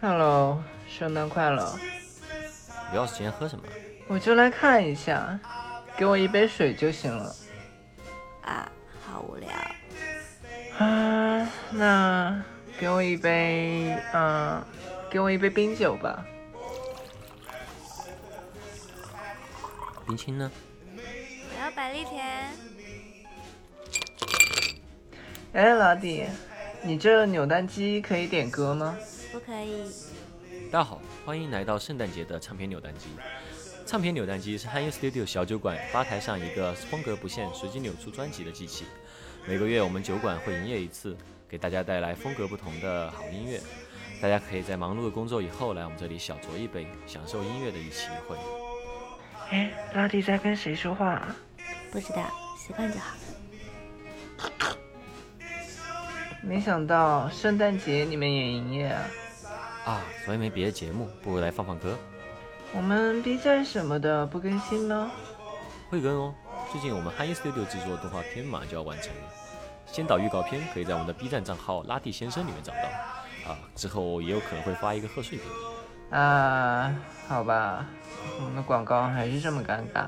Hello，圣诞快乐！刘老师今天喝什么？我就来看一下，给我一杯水就行了。啊，好无聊。啊，那给我一杯，嗯，给我一杯冰酒吧。冰清呢？我要百利甜。哎，老弟，你这扭蛋机可以点歌吗？不可以。大家好，欢迎来到圣诞节的唱片扭蛋机。唱片扭蛋机是汉音 Studio 小酒馆吧台上一个风格不限、随机扭出专辑的机器。每个月我们酒馆会营业一次，给大家带来风格不同的好音乐。大家可以在忙碌的工作以后来我们这里小酌一杯，享受音乐的一期一会。哎，拉蒂在跟谁说话？不知道，习惯就好。没想到圣诞节你们也营业啊！啊，所以没别的节目，不如来放放歌。我们 B 站什么的不更新吗？会更哦，最近我们 Hi Studio 制作的动画片马上就要完成了。先导预告片可以在我们的 B 站账号拉蒂先生里面找到。啊，之后也有可能会发一个贺岁片。啊，好吧，我们的广告还是这么尴尬。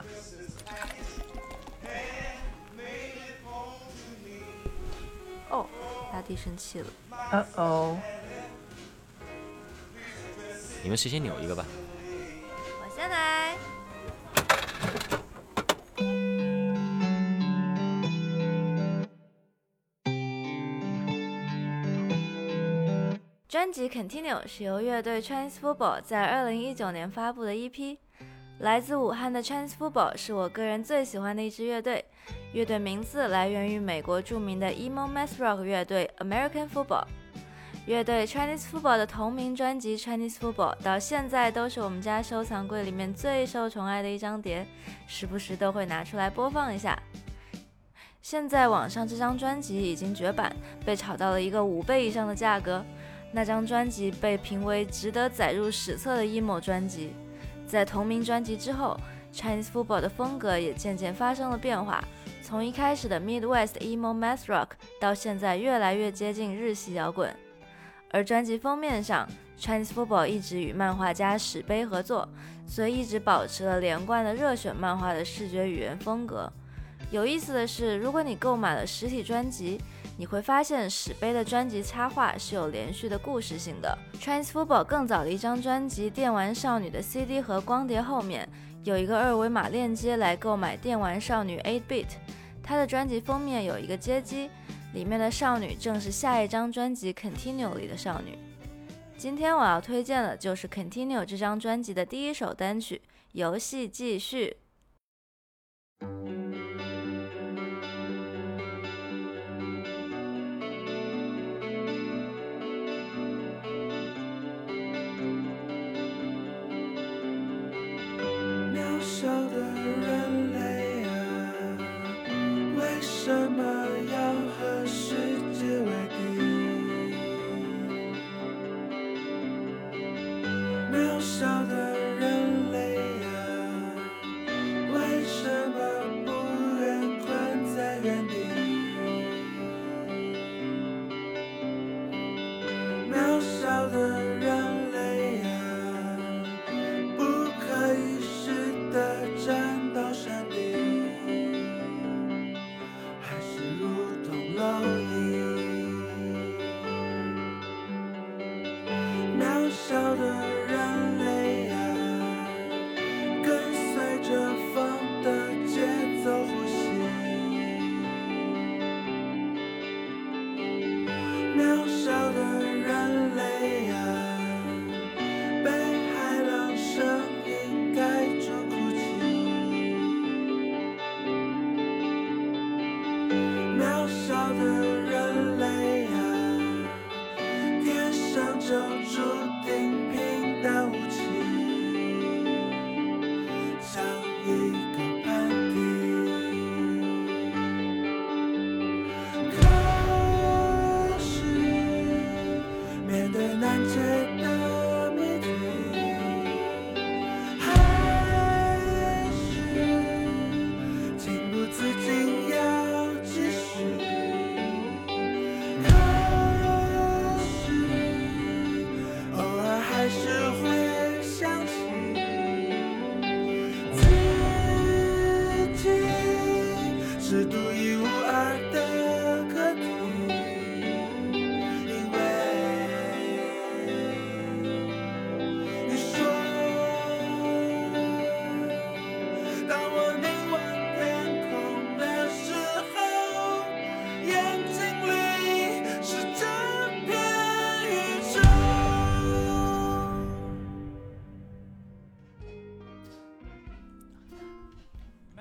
拉蒂生气了。哦哦，你们谁先扭一个吧？我先来。专辑《Continue》是由乐队 Trans Football 在二零一九年发布的 EP。来自武汉的 Trans Football 是我个人最喜欢的一支乐队。乐队名字来源于美国著名的 emo math rock 乐队 American Football。乐队 Chinese Football 的同名专辑 Chinese Football 到现在都是我们家收藏柜里面最受宠爱的一张碟，时不时都会拿出来播放一下。现在网上这张专辑已经绝版，被炒到了一个五倍以上的价格。那张专辑被评为值得载入史册的 emo 专辑。在同名专辑之后，Chinese Football 的风格也渐渐发生了变化，从一开始的 Midwest emo math rock 到现在越来越接近日系摇滚。而专辑封面上，Chinese Football 一直与漫画家史碑合作，所以一直保持了连贯的热血漫画的视觉语言风格。有意思的是，如果你购买了实体专辑，你会发现史碑的专辑插画是有连续的故事性的。Chinese Football 更早的一张专辑《电玩少女》的 CD 和光碟后面有一个二维码链接来购买《电玩少女 8bit 他》，的专辑封面有一个街机，里面的少女正是下一张专辑《Continue》里的少女。今天我要推荐的就是《Continue》这张专辑的第一首单曲《游戏继续》。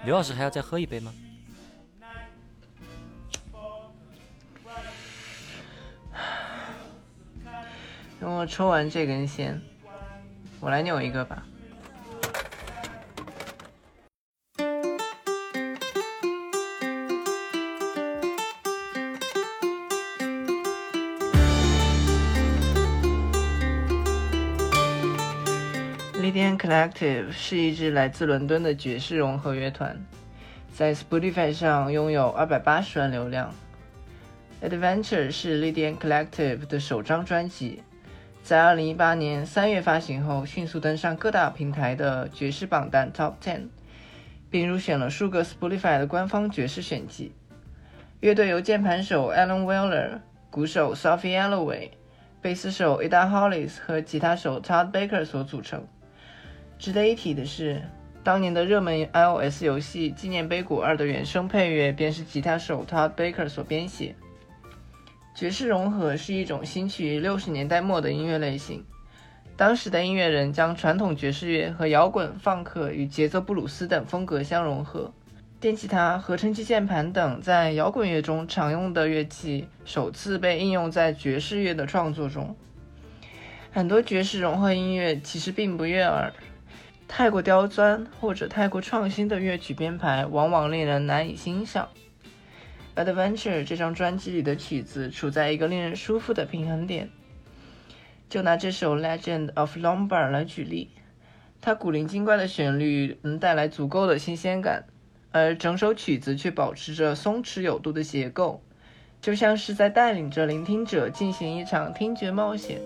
刘老师还要再喝一杯吗？等我抽完这根先，我来扭一个吧。Collective 是一支来自伦敦的爵士融合乐团，在 Spotify 上拥有280万流量。Adventure 是 Lydian Collective 的首张专辑，在2018年3月发行后，迅速登上各大平台的爵士榜单 Top Ten，并入选了数个 Spotify 的官方爵士选集。乐队由键盘手 Alan Weller、鼓手 Sophie Alloway、贝斯手 Ada Hollis 和吉他手 Todd Baker 所组成。值得一提的是，当年的热门 iOS 游戏《纪念碑谷二》的原声配乐便是吉他手 Todd Baker 所编写。爵士融合是一种兴起于六十年代末的音乐类型，当时的音乐人将传统爵士乐和摇滚、放克与节奏布鲁斯等风格相融合。电吉他、合成器键盘等在摇滚乐中常用的乐器，首次被应用在爵士乐的创作中。很多爵士融合音乐其实并不悦耳。太过刁钻或者太过创新的乐曲编排，往往令人难以欣赏。Adventure 这张专辑里的曲子处在一个令人舒服的平衡点。就拿这首《Legend of Lombard》来举例，它古灵精怪的旋律能带来足够的新鲜感，而整首曲子却保持着松弛有度的结构，就像是在带领着聆听者进行一场听觉冒险。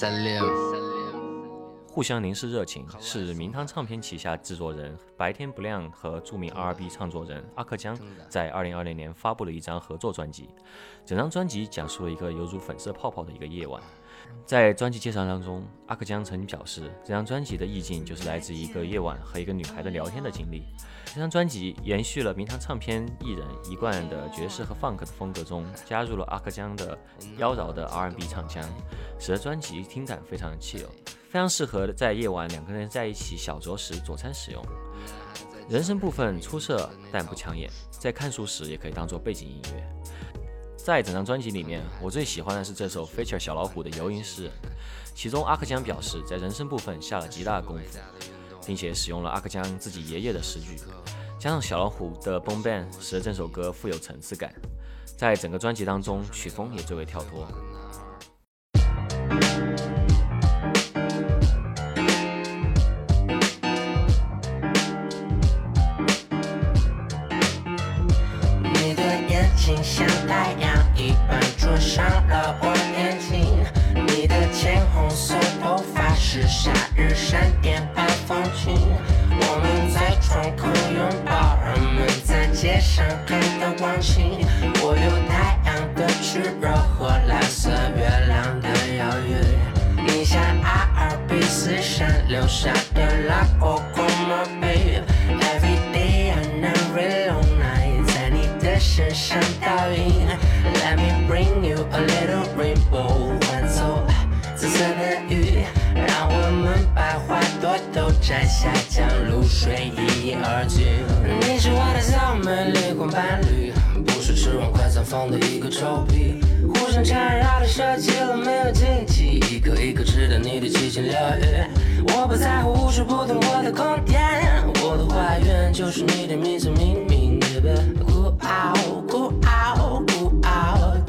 Salim. 互相凝视热情，是明汤唱片旗下制作人白天不亮和著名 R&B 创作人阿克江在二零二零年发布了一张合作专辑。整张专辑讲述了一个犹如粉色泡泡的一个夜晚。在专辑介绍当中，阿克江曾表示，这张专辑的意境就是来自一个夜晚和一个女孩的聊天的经历。这张专辑延续了明堂唱片艺人一贯的爵士和 funk 的风格中，加入了阿克江的妖娆的 R&B 唱腔，使得专辑听感非常的 chill，非常适合在夜晚两个人在一起小酌时佐餐使用。人声部分出色但不抢眼，在看书时也可以当做背景音乐。在整张专辑里面，我最喜欢的是这首 feature 小老虎的《游吟诗人》，其中阿克江表示在人声部分下了极大的功夫，并且使用了阿克江自己爷爷的诗句，加上小老虎的 boom band，使得这首歌富有层次感。在整个专辑当中，曲风也最为跳脱。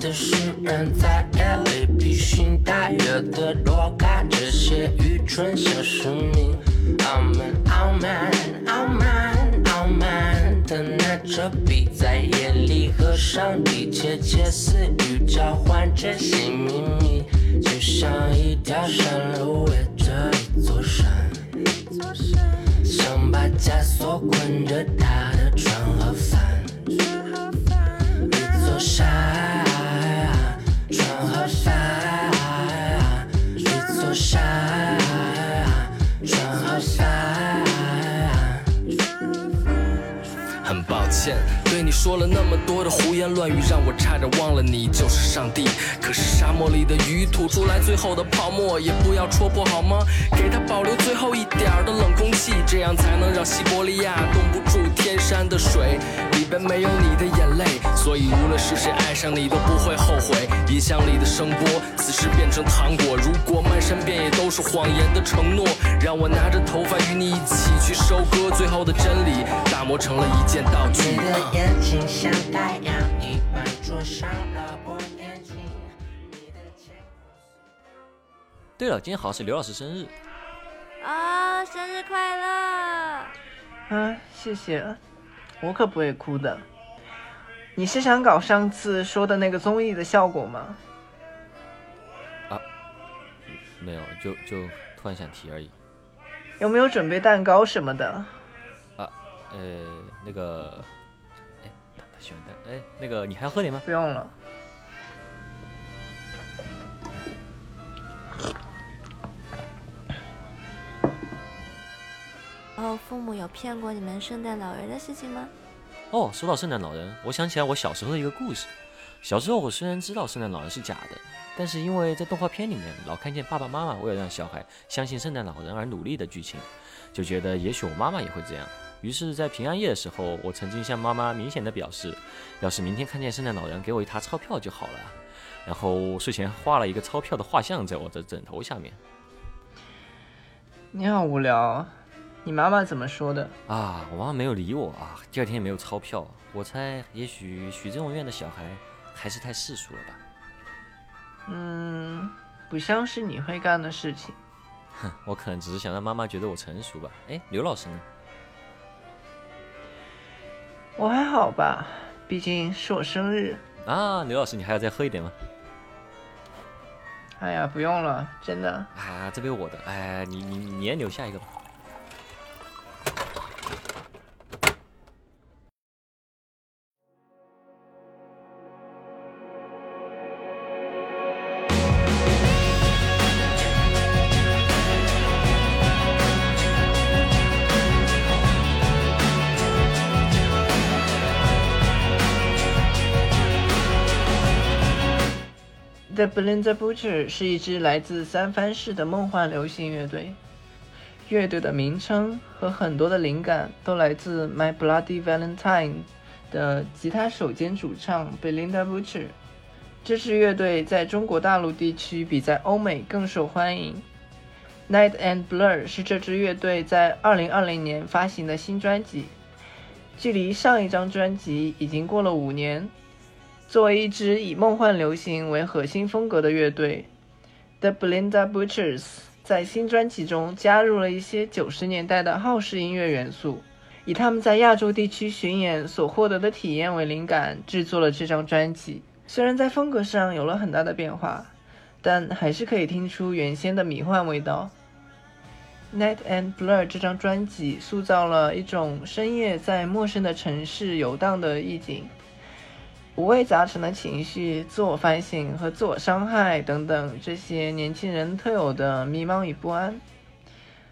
的诗人，在夜里披星戴月的躲开这些愚蠢小市民。傲慢傲慢傲慢傲慢的拿着笔，在夜里和上帝窃窃私语，交换着新秘密，就像一条山路围着一座山。想把枷锁捆着他的船和帆，一座山，船和帆，一座山，船和帆。很抱歉，说了那么多的胡言乱语，让我差点忘了你就是上帝。可是沙漠里的鱼吐出来最后的泡沫，也不要戳破好吗？给它保留最后一点的冷空气，这样才能让西伯利亚冻不住天山的水。里边没有你的眼泪，所以无论是谁爱上你都不会后悔。音箱里的声波，此时变成糖果。如果漫山遍野都是谎言的承诺，让我拿着头发与你一起去收割最后的真理，成了一件道具。你的眼睛像太阳一般灼伤了我对了，今天好像是刘老师生日，啊、生日快乐！啊，谢谢，我可不会哭的。你是想搞上次说的那个综艺的效果吗？啊没有，就就突然想提而已。有没有准备蛋糕什么的？呃，那个，哎，他他喜欢的，哎，那个你还要喝点吗？不用了。哦，父母有骗过你们圣诞老人的事情吗？哦，说到圣诞老人，我想起来我小时候的一个故事。小时候我虽然知道圣诞老人是假的，但是因为在动画片里面老看见爸爸妈妈为了让小孩相信圣诞老人而努力的剧情，就觉得也许我妈妈也会这样。于是，在平安夜的时候，我曾经向妈妈明显的表示，要是明天看见圣诞老人，给我一沓钞票就好了。然后睡前画了一个钞票的画像在我的枕头下面。你好无聊啊，你妈妈怎么说的？啊，我妈妈没有理我啊，第二天也没有钞票。我猜，也许许这种院的小孩还是太世俗了吧。嗯，不像是你会干的事情。哼，我可能只是想让妈妈觉得我成熟吧。哎，刘老师呢？我还好吧，毕竟是我生日。啊，刘老师，你还要再喝一点吗？哎呀，不用了，真的。啊，这杯我的，哎，你你你也留下一个吧。Belinda Butcher 是一支来自三藩市的梦幻流行乐队。乐队的名称和很多的灵感都来自《My Bloody Valentine》的吉他手兼主唱 Belinda Butcher。这支乐队在中国大陆地区比在欧美更受欢迎。Night and Blur 是这支乐队在2020年发行的新专辑，距离上一张专辑已经过了五年。作为一支以梦幻流行为核心风格的乐队，The Belinda Butchers 在新专辑中加入了一些九十年代的浩式音乐元素，以他们在亚洲地区巡演所获得的体验为灵感，制作了这张专辑。虽然在风格上有了很大的变化，但还是可以听出原先的迷幻味道。Night and Blur 这张专辑塑造了一种深夜在陌生的城市游荡的意境。五味杂陈的情绪、自我反省和自我伤害等等，这些年轻人特有的迷茫与不安。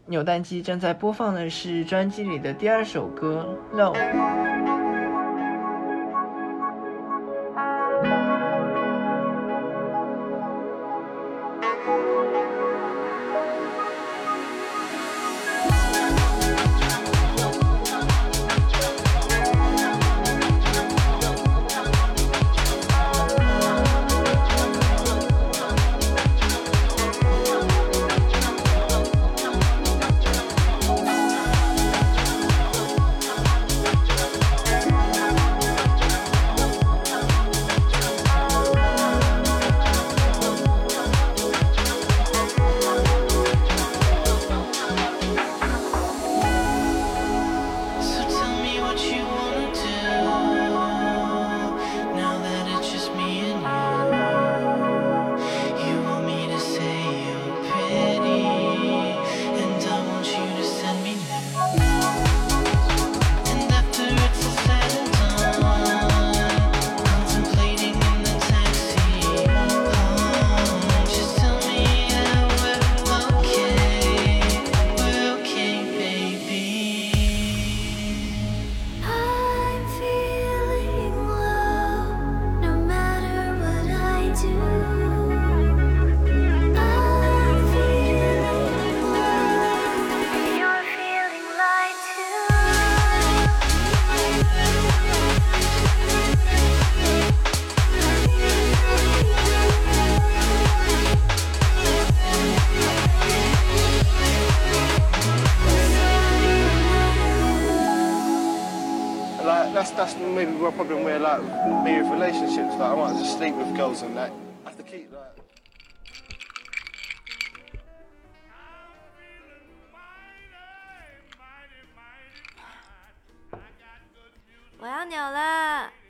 扭蛋机正在播放的是专辑里的第二首歌《Low》。Me with relationships, like I might just sleep with girls and that. I have to keep. 我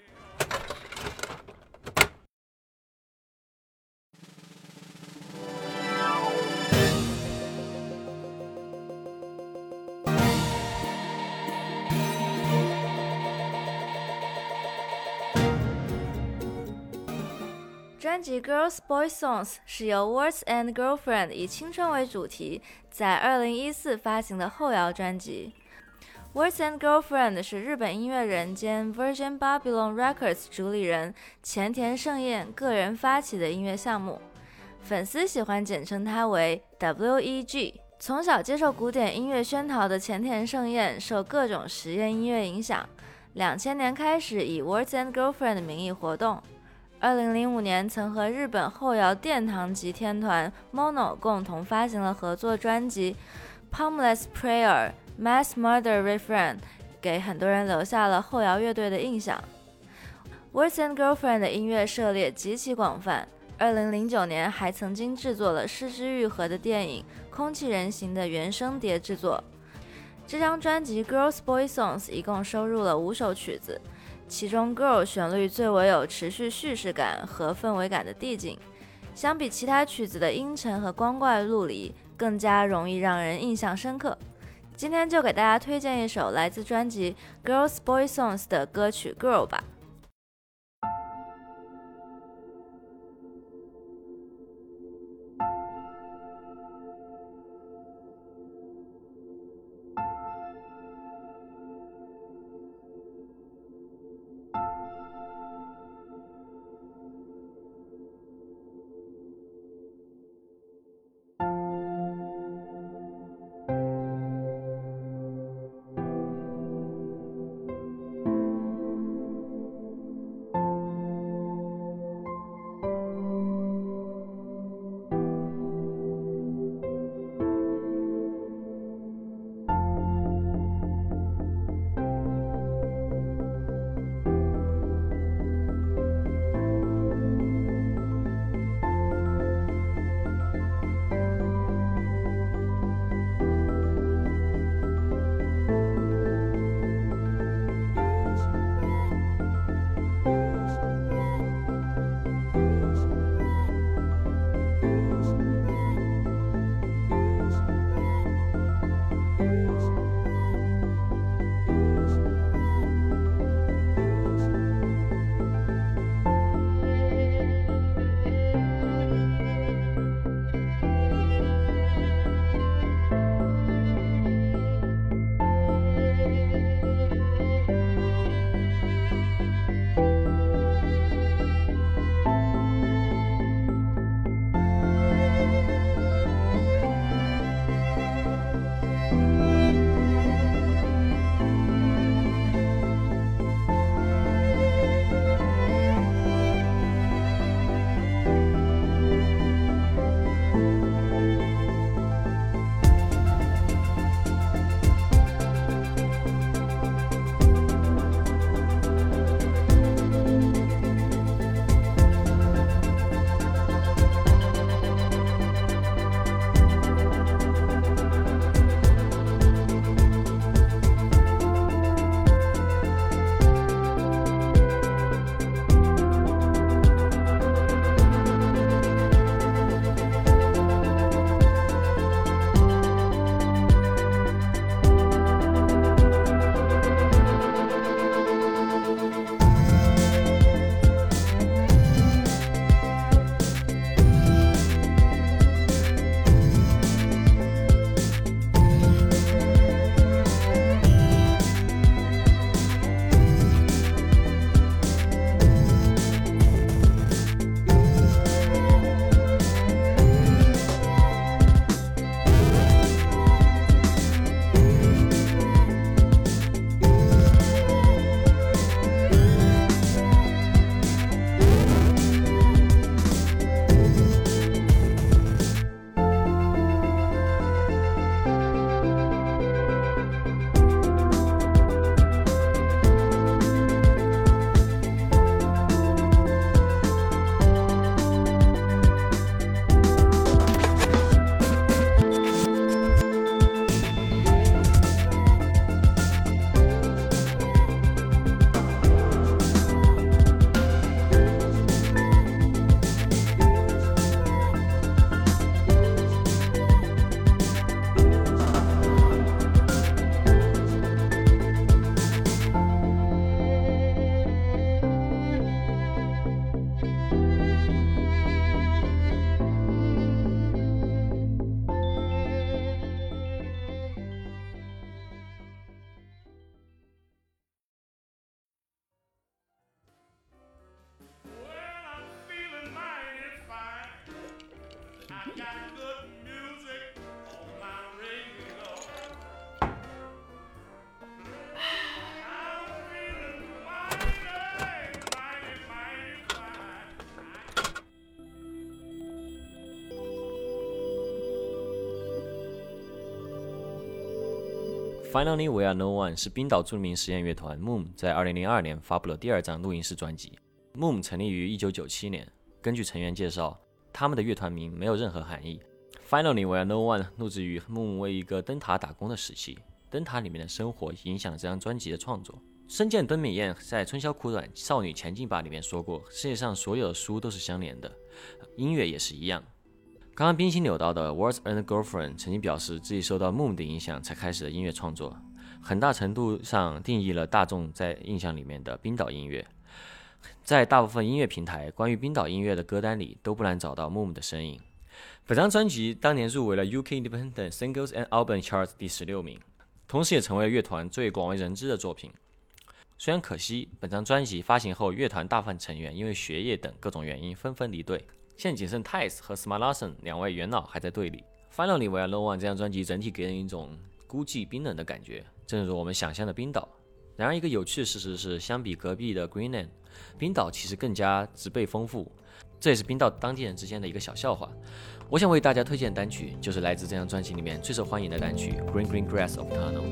辑《Girls Boys Songs》是由 Words and Girlfriend 以青春为主题，在2014发行的后摇专辑。Words and Girlfriend 是日本音乐人兼 Virgin Babylon Records 主理人前田盛彦个人发起的音乐项目，粉丝喜欢简称它为 WEG。从小接受古典音乐熏陶的前田盛彦，受各种实验音乐影响，两千年开始以 Words and Girlfriend 的名义活动。二零零五年，曾和日本后摇殿堂级天团 Mono 共同发行了合作专辑《Palmless Prayer》（Mass Murder Refrain），给很多人留下了后摇乐队的印象。Words and Girlfriend 的音乐涉猎极其广泛。二零零九年，还曾经制作了失之愈合的电影《空气人形》的原声碟制作。这张专辑《Girls Boy Songs》一共收录了五首曲子。其中，《Girl》旋律最为有持续叙事感和氛围感的递进，相比其他曲子的阴沉和光怪陆离，更加容易让人印象深刻。今天就给大家推荐一首来自专辑《Girls Boy Songs》的歌曲《Girl》吧。Finally We Are No One 是冰岛著名实验乐团 Moon 在2002年发布了第二张录音室专辑。Moon 成立于1997年。根据成员介绍，他们的乐团名没有任何含义。Finally We Are No One 录制于 Moon 为一个灯塔打工的时期，灯塔里面的生活影响了这张专辑的创作。深见敦美彦在《春宵苦短，少女前进吧》里面说过：“世界上所有的书都是相连的。音乐也是一样。刚刚冰心扭到的《Words and Girlfriend》曾经表示自己受到 Moon 的影响才开始的音乐创作，很大程度上定义了大众在印象里面的冰岛音乐。在大部分音乐平台关于冰岛音乐的歌单里都不难找到 Moon 的身影。本张专辑当年入围了 UK Independent Singles and Album Charts 第十六名，同时也成为乐团最广为人知的作品。虽然可惜，本张专辑发行后，乐团大部分成员因为学业等各种原因纷纷离队，现仅剩 Tice 和 s m a r l a s o n 两位元老还在队里。Finally We Are No One 这张专辑整体给人一种孤寂冰冷的感觉，正如我们想象的冰岛。然而，一个有趣的事实是，相比隔壁的 Greenland，冰岛其实更加植被丰富，这也是冰岛当地人之间的一个小笑话。我想为大家推荐的单曲，就是来自这张专辑里面最受欢迎的单曲《Green Green Grass of Tunnel》。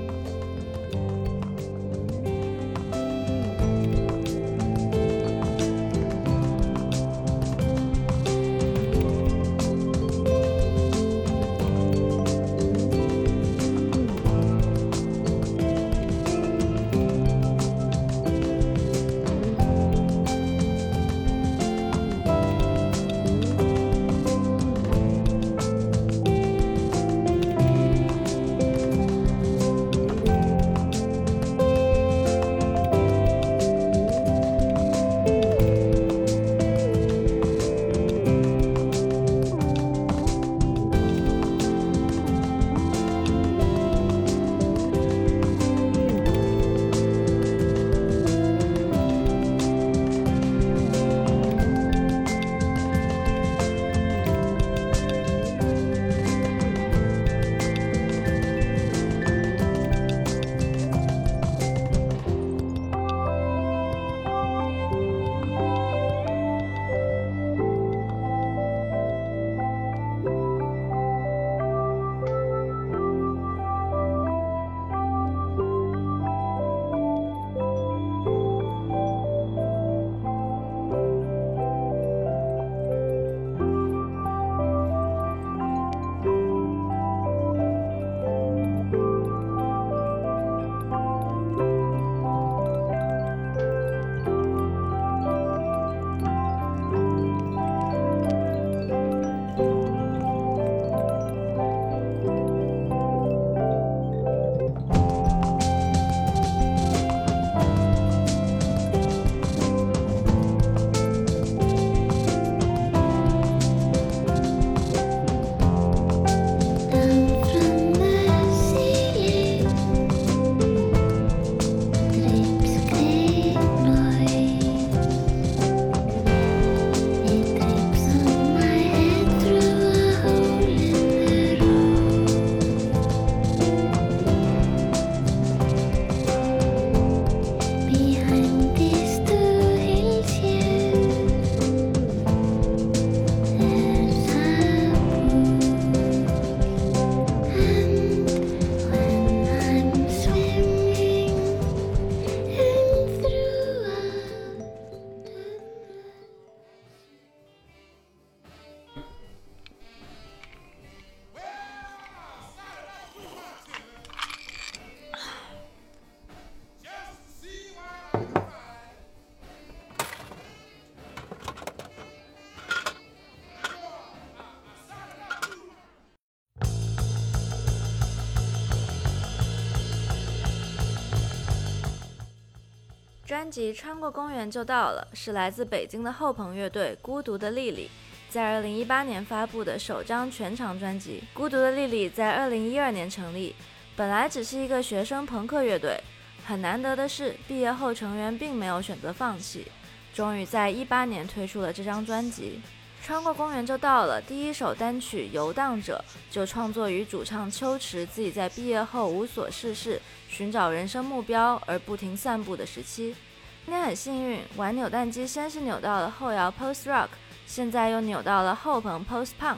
专辑《穿过公园就到了》是来自北京的后朋乐队孤独的莉莉在2018年发布的首张全长专辑。孤独的莉莉在2012年成立，本来只是一个学生朋克乐队。很难得的是，毕业后成员并没有选择放弃，终于在18年推出了这张专辑。穿过公园就到了，第一首单曲《游荡者》就创作于主唱秋池自己在毕业后无所事事、寻找人生目标而不停散步的时期。今天很幸运，玩扭蛋机先是扭到了后摇 Post Rock，现在又扭到了后朋 Post Punk。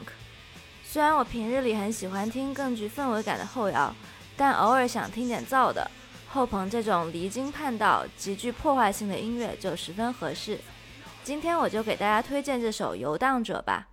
虽然我平日里很喜欢听更具氛围感的后摇，但偶尔想听点燥的，后朋这种离经叛道、极具破坏性的音乐就十分合适。今天我就给大家推荐这首《游荡者》吧。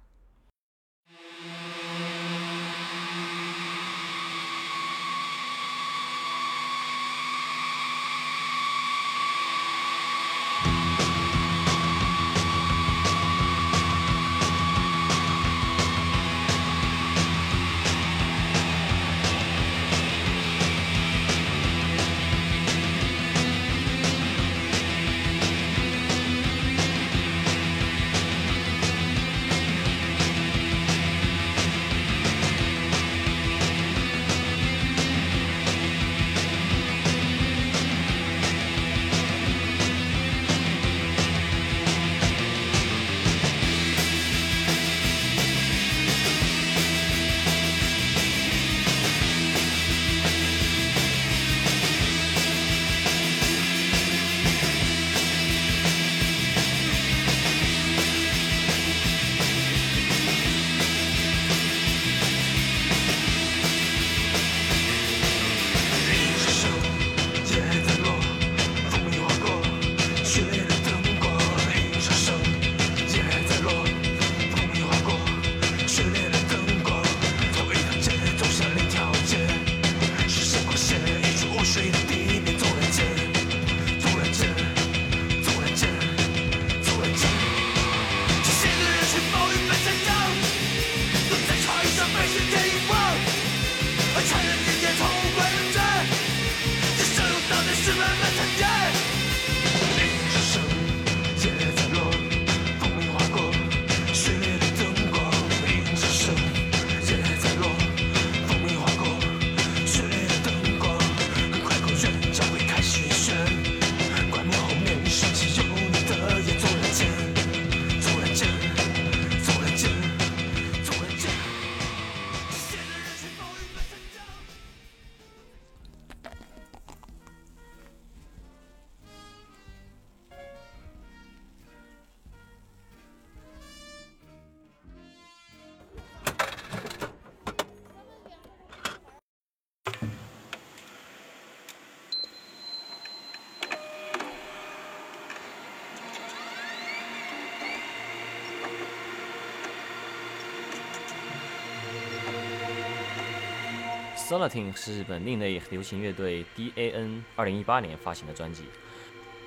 Solatin 是日本另类流行乐队 DAN 2018年发行的专辑，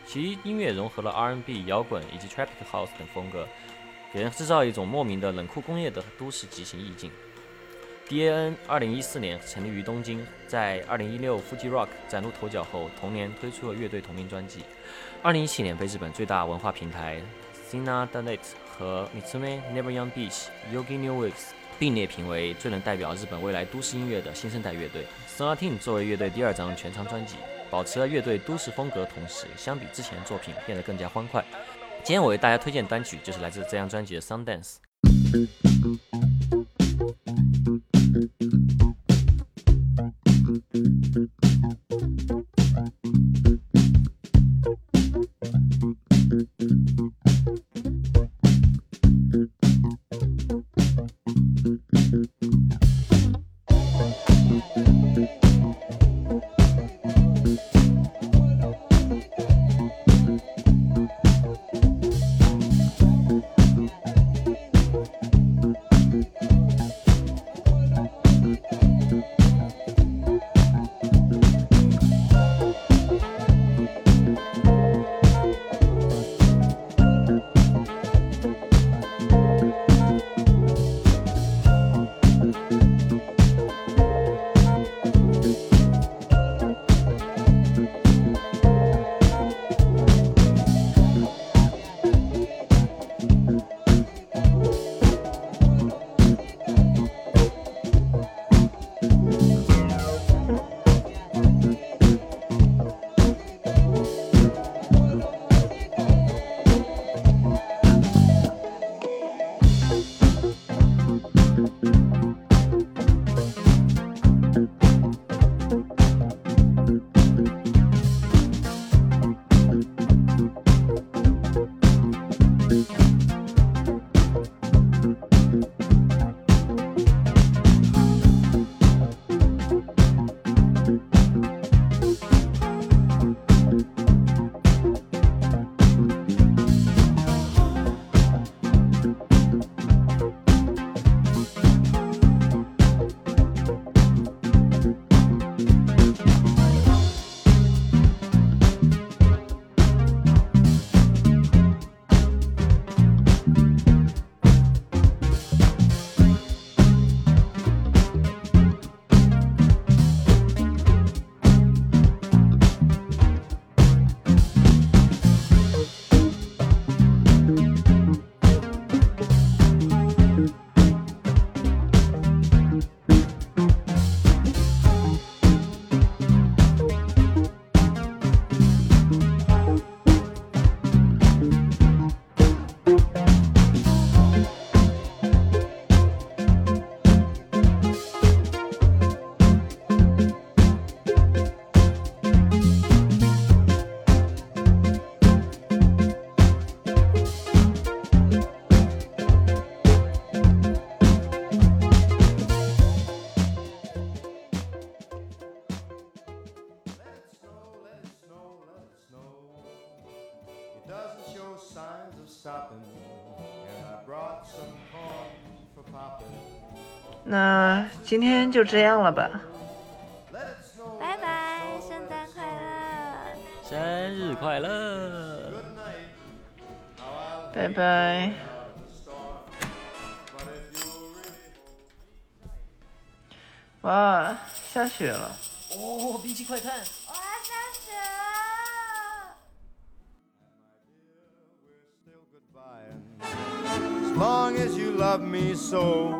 其音乐融合了 R&B、摇滚以及 Tropic House 等风格，给人制造一种莫名的冷酷工业的都市极刑意境。DAN 2014年成立于东京，在2016 Fuji Rock 崭露头角后，同年推出了乐队同名专辑。2017年被日本最大文化平台 Sina Danet 和 Mitsume Never Young Beach Yogi New Waves 并列评为最能代表日本未来都市音乐的新生代乐队。sonatin 作为乐队第二张全长专辑，保持了乐队都市风格，同时相比之前作品变得更加欢快。今天我为大家推荐单曲就是来自这张专辑的《Sundance》。今天就这样了吧。拜拜，圣诞快乐！生日快乐！拜拜。哇，下雪了！哦，比起快看。哇下雪了。As long as you love me so,